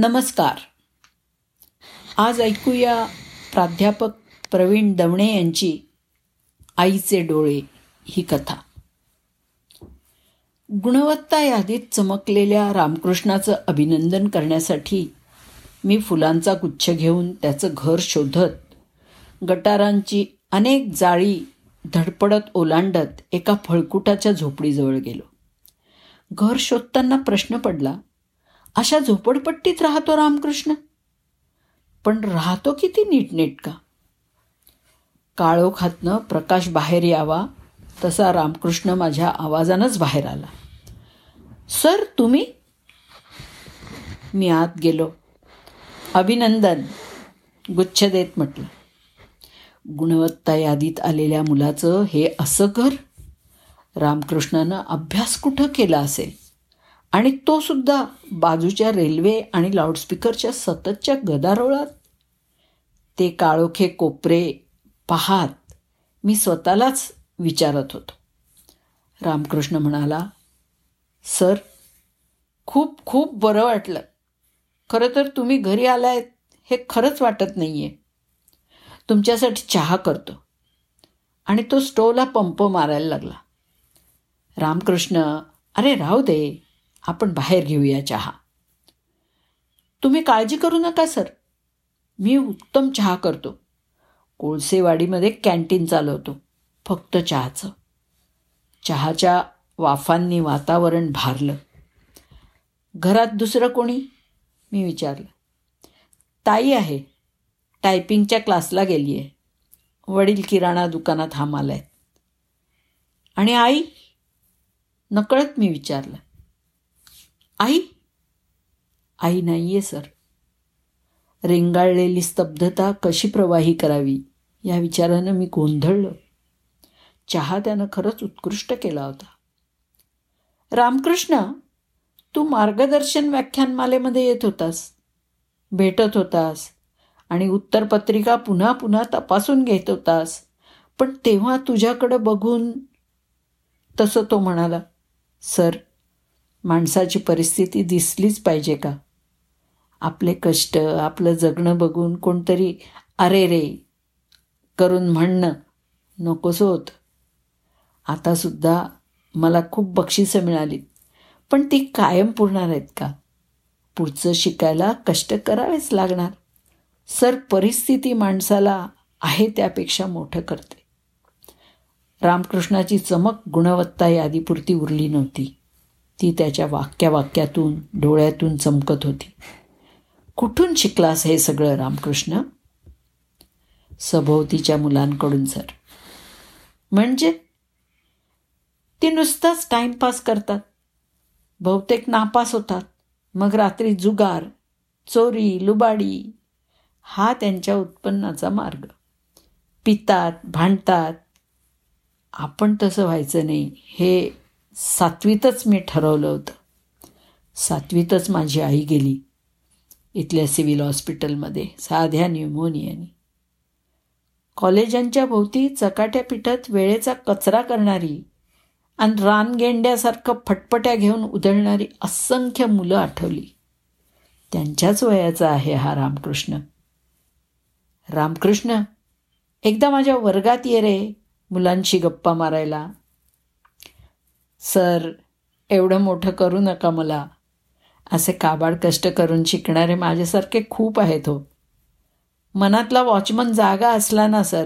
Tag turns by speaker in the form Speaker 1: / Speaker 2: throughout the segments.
Speaker 1: नमस्कार. आज ऐकूया प्राध्यापक प्रवीण दवणे यांची आईचे डोळे ही कथा. गुणवत्ता यादीत चमकलेल्या रामकृष्णाचं अभिनंदन करण्यासाठी मी फुलांचा गुच्छ घेऊन त्याचं घर शोधत गटारांची अनेक जाळी धडपडत ओलांडत एका फळकुटाच्या झोपडीजवळ गेलो. घर शोधताना प्रश्न पडला अशा झोपडपट्टीत राहतो रामकृष्ण. पण राहतो किती नीटनेटका. काळोखातनं प्रकाश बाहेर यावा तसा रामकृष्ण माझ्या आवाजानंच बाहेर आला. सर तुम्ही? मी आत गेलो. अभिनंदन गुच्छ देत म्हटलं. गुणवत्ता यादीत आलेल्या मुलाचं हे असं कर. रामकृष्णानं अभ्यास कुठं केला असेल? आणि तो सुद्धा बाजूच्या रेल्वे आणि लाऊडस्पीकरच्या सततच्या गदारोळात. ते काळोखे कोपरे पाहात मी स्वतःलाच विचारत होतो. रामकृष्ण म्हणाला सर खूप खूप बरं वाटलं. खरं तर तुम्ही घरी आलायत हे खरंच वाटत नाही आहे तुमच्यासाठी चहा करतो. आणि तो स्टोला पंप मारायला लागला. रामकृष्ण अरे राहू दे आपण बाहेर घेऊया चहा. तुम्ही काळजी करू नका सर. मी उत्तम चहा करतो. कोळसेवाडीमध्ये कॅन्टीन चालवतो फक्त चहाचं. चहाच्या वाफांनी वातावरण भारलं. घरात दुसरं कोणी? मी विचारलं. ताई आहे. टायपिंगच्या क्लासला गेली आहे वडील किराणा दुकानात हामाला आहेत आणि आई? नकळत मी विचारलं. आई? आई नाही आहे सर. रेंगाळलेली स्तब्धता कशी प्रवाही करावी या विचारानं मी गोंधळलं. चहा त्यानं खरंच उत्कृष्ट केला होता. रामकृष्ण तू मार्गदर्शन व्याख्यानमालेमध्ये येत होतास. भेटत होतास. आणि उत्तरपत्रिका पुन्हा पुन्हा तपासून घेत होतास. पण तेव्हा तुझ्याकडं बघून तसं तो म्हणाला सर माणसाची परिस्थिती दिसलीच पाहिजे का? आपले कष्ट आपलं जगणं बघून कोणतरी अरे रे करून म्हणणं नकोसं होतं. आतासुद्धा मला खूप बक्षिसं मिळालीत. पण ती कायम पुरणार आहेत का? पुढचं शिकायला कष्ट करावेच लागणार. सर परिस्थिती माणसाला आहे त्यापेक्षा मोठं करते. रामकृष्णाची चमक गुणवत्ता यादीपुरती उरली नव्हती. ती त्याच्या वाक्यावाक्यातून डोळ्यातून चमकत होती. कुठून शिकलास हे सगळं रामकृष्ण? सभोवतीच्या मुलांकडून सर. म्हणजे? ती नुसताच टाइमपास करतात. बहुतेक नापास होतात. मग रात्री जुगार चोरी लुबाडी हा त्यांच्या उत्पन्नाचा मार्ग. पितात भांडतात. आपण तसं व्हायचं नाही. हे सातवीतच मी ठरवलं होतं. सातवीतच माझी आई गेली. इथल्या सिव्हिल हॉस्पिटलमध्ये साध्या न्यूमोनियानी. कॉलेजांच्या भोवती चकाट्या पिठात वेळेचा कचरा करणारी आणि रानगेंड्यासारखं फटपट्या घेऊन उधळणारी असंख्य मुलं आठवली. त्यांच्याच वयाचा आहे हा रामकृष्ण. रामकृष्ण एकदा माझ्या वर्गात ये रे मुलांशी गप्पा मारायला. सर एवढं मोठं करू नका मला. असे काबाड कष्ट करून शिकणारे माझ्यासारखे खूप आहेत हो. मनातला वॉचमन जागा असला ना सर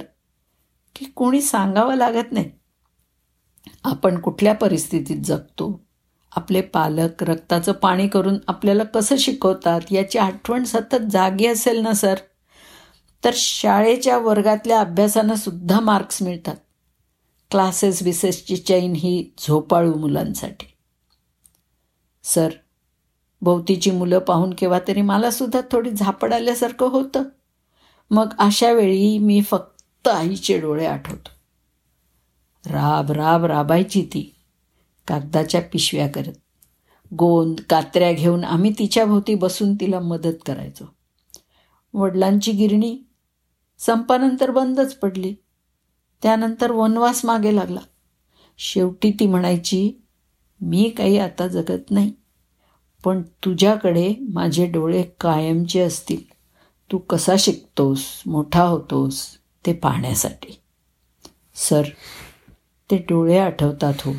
Speaker 1: की कोणी सांगावं लागत नाही. आपण कुठल्या परिस्थितीत जगतो? आपले पालक रक्ताचं पाणी करून आपल्याला कसं शिकवतात? याची आठवण सतत जागी असेल ना सर? तर शाळेच्या वर्गातल्या अभ्यासानं सुद्धा मार्क्स मिळतात. क्लासेस विसेसची चैन ही झोपाळू मुलांसाठी. सर भोवतीची मुलं पाहून केव्हा तरी मला सुद्धा थोडी झापड आल्यासारखं होतं. मग अशा वेळी मी फक्त आईचे डोळे आठवतो. राब राब राबायची ती. कागदाच्या पिशव्या करत. गोंद कात्र्या घेऊन आम्ही तिच्या भोवती बसून तिला मदत करायचो. वडिलांची गिरणी संपानंतर बंदच पडली. त्यानंतर वनवास मागे लागला. शेवटी ती म्हणायची मी काही आता जगत नाही पण तुझ्याकडे माझे डोळे कायमचे असतील. तू कसा शिकतोस मोठा होतोस ते पाहण्यासाठी. सर ते डोळे आठवतात हो.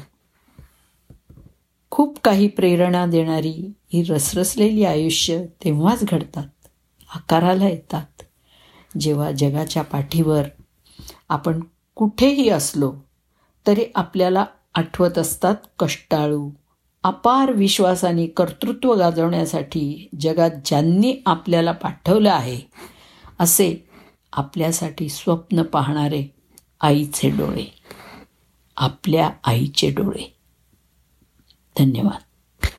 Speaker 1: खूप काही प्रेरणा देणारी ही रसरसलेली आयुष्य तेव्हाच घडतात. आकाराला येतात. जेव्हा जगाच्या पाठीवर आपण कुठेही असलो तरी आपल्याला आठवत असतात कष्टाळू. अपार विश्वासाने कर्तृत्व गाजवण्यासाठी जगात ज्यांनी आपल्याला पाठवलं आहे असे आपल्यासाठी स्वप्न पाहणारे आईचे डोळे. आपल्या आईचे डोळे. धन्यवाद.